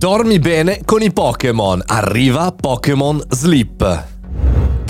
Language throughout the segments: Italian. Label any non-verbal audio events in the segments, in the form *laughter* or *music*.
Dormi bene con i Pokémon. Arriva Pokémon Sleep.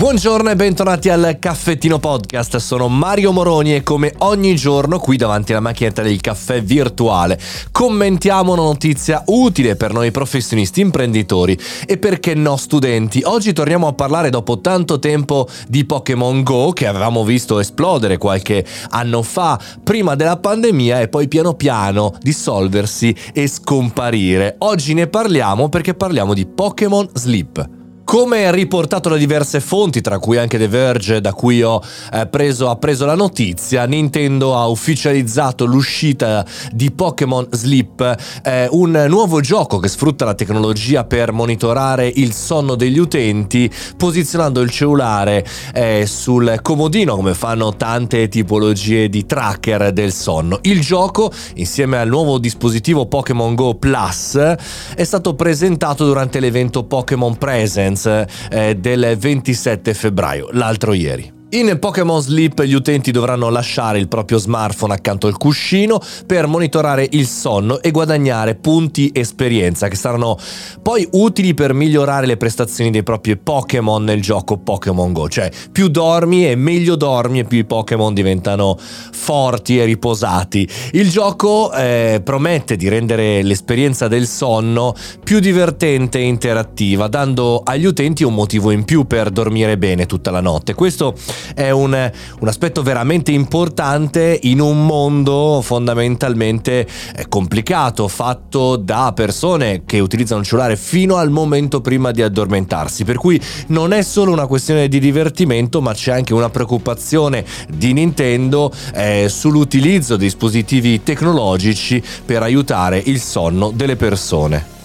Buongiorno e bentornati al Caffettino Podcast, sono Mario Moroni e come ogni giorno qui davanti alla macchinetta del caffè virtuale commentiamo una notizia utile per noi professionisti, imprenditori e perché no studenti. Oggi torniamo a parlare dopo tanto tempo di Pokémon Go che avevamo visto esplodere qualche anno fa prima della pandemia e poi piano piano dissolversi e scomparire. Oggi ne parliamo perché parliamo di Pokémon Sleep. Come riportato da diverse fonti, tra cui anche The Verge, da cui ho eh, preso, preso la notizia, Nintendo ha ufficializzato l'uscita di Pokémon Sleep, eh, un nuovo gioco che sfrutta la tecnologia per monitorare il sonno degli utenti, posizionando il cellulare eh, sul comodino, come fanno tante tipologie di tracker del sonno. Il gioco, insieme al nuovo dispositivo Pokémon Go Plus, è stato presentato durante l'evento Pokémon Presence eh, del 27 febbraio, l'altro ieri. In Pokémon Sleep gli utenti dovranno lasciare il proprio smartphone accanto al cuscino per monitorare il sonno e guadagnare punti esperienza che saranno poi utili per migliorare le prestazioni dei propri Pokémon nel gioco Pokémon Go. Cioè più dormi e meglio dormi e più i Pokémon diventano forti e riposati. Il gioco eh, promette di rendere l'esperienza del sonno più divertente e interattiva, dando agli utenti un motivo in più per dormire bene tutta la notte. Questo è un, un aspetto veramente importante in un mondo fondamentalmente eh, complicato, fatto da persone che utilizzano il cellulare fino al momento prima di addormentarsi. Per cui non è solo una questione di divertimento, ma c'è anche una preoccupazione di Nintendo eh, sull'utilizzo di dispositivi tecnologici per aiutare il sonno delle persone.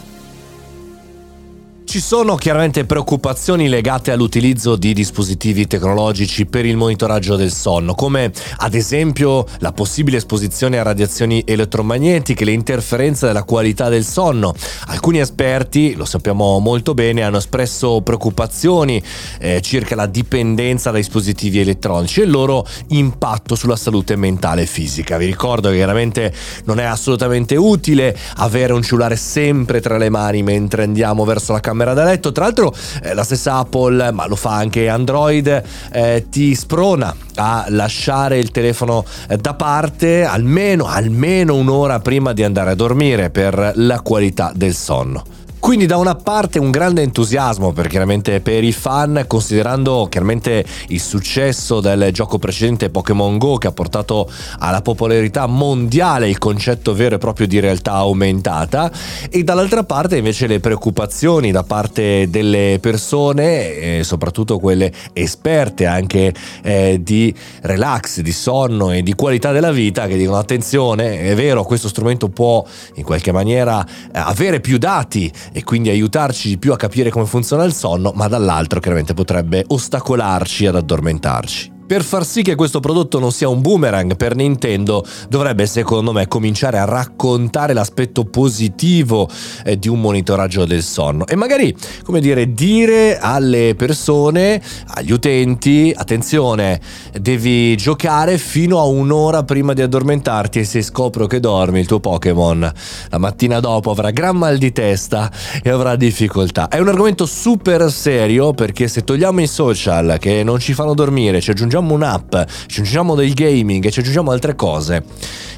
Ci sono chiaramente preoccupazioni legate all'utilizzo di dispositivi tecnologici per il monitoraggio del sonno, come ad esempio la possibile esposizione a radiazioni elettromagnetiche, le interferenze della qualità del sonno. Alcuni esperti, lo sappiamo molto bene, hanno espresso preoccupazioni eh, circa la dipendenza dai dispositivi elettronici e il loro impatto sulla salute mentale e fisica. Vi ricordo che chiaramente non è assolutamente utile avere un cellulare sempre tra le mani mentre andiamo verso la camera camera da letto. Tra l'altro eh, la stessa Apple, ma lo fa anche Android, eh, ti sprona a lasciare il telefono eh, da parte almeno, almeno un'ora prima di andare a dormire per la qualità del sonno. Quindi da una parte un grande entusiasmo per, chiaramente per i fan, considerando chiaramente il successo del gioco precedente Pokémon Go che ha portato alla popolarità mondiale il concetto vero e proprio di realtà aumentata. E dall'altra parte invece le preoccupazioni da parte delle persone, eh, soprattutto quelle esperte anche eh, di relax, di sonno e di qualità della vita che dicono attenzione, è vero questo strumento può in qualche maniera avere più dati e quindi aiutarci di più a capire come funziona il sonno, ma dall'altro chiaramente potrebbe ostacolarci ad addormentarci. Per far sì che questo prodotto non sia un boomerang per Nintendo, dovrebbe secondo me cominciare a raccontare l'aspetto positivo eh, di un monitoraggio del sonno e magari, come dire, dire alle persone, agli utenti, attenzione, devi giocare fino a un'ora prima di addormentarti e se scopro che dormi il tuo Pokémon la mattina dopo avrà gran mal di testa e avrà difficoltà. È un argomento super serio perché se togliamo i social che non ci fanno dormire, ci aggiungiamo aggiungiamo un'app, ci aggiungiamo del gaming, ci aggiungiamo altre cose,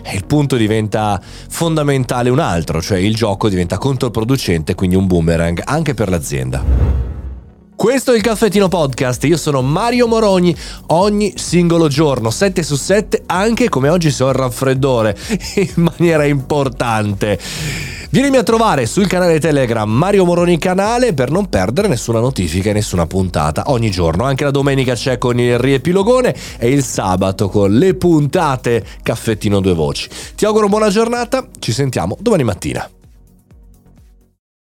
e il punto diventa fondamentale un altro, cioè il gioco diventa controproducente, quindi un boomerang anche per l'azienda. Questo è il Caffettino Podcast, io sono Mario Morogni, ogni singolo giorno, 7 su 7, anche come oggi se ho il raffreddore, *laughs* in maniera importante. Vienimi a trovare sul canale Telegram Mario Moroni Canale per non perdere nessuna notifica e nessuna puntata ogni giorno. Anche la domenica c'è con il riepilogone e il sabato con le puntate Caffettino Due Voci. Ti auguro buona giornata, ci sentiamo domani mattina.